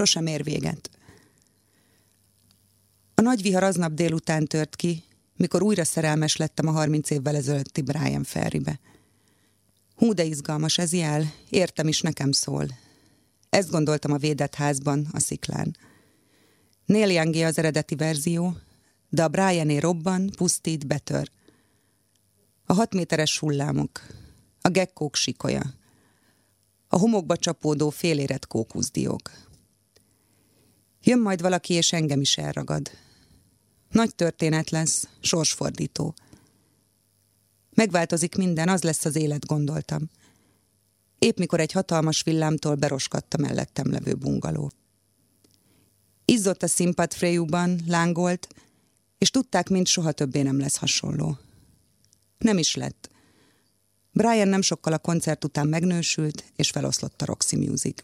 sosem ér véget. A nagy vihar aznap délután tört ki, mikor újra szerelmes lettem a 30 évvel ezelőtti Brian Ferrybe. Hú, de izgalmas ez jel, értem is nekem szól. Ezt gondoltam a védett házban, a sziklán. Neil Youngé az eredeti verzió, de a Briané robban, pusztít, betör. A hat méteres hullámok, a gekkók sikolya, a homokba csapódó félérett kókuszdiók. Jön majd valaki, és engem is elragad. Nagy történet lesz, sorsfordító. Megváltozik minden, az lesz az élet, gondoltam. Épp mikor egy hatalmas villámtól beroskadt a mellettem levő bungaló. Izzott a színpad Freyúban, lángolt, és tudták, mint soha többé nem lesz hasonló. Nem is lett. Brian nem sokkal a koncert után megnősült, és feloszlott a Roxy Music.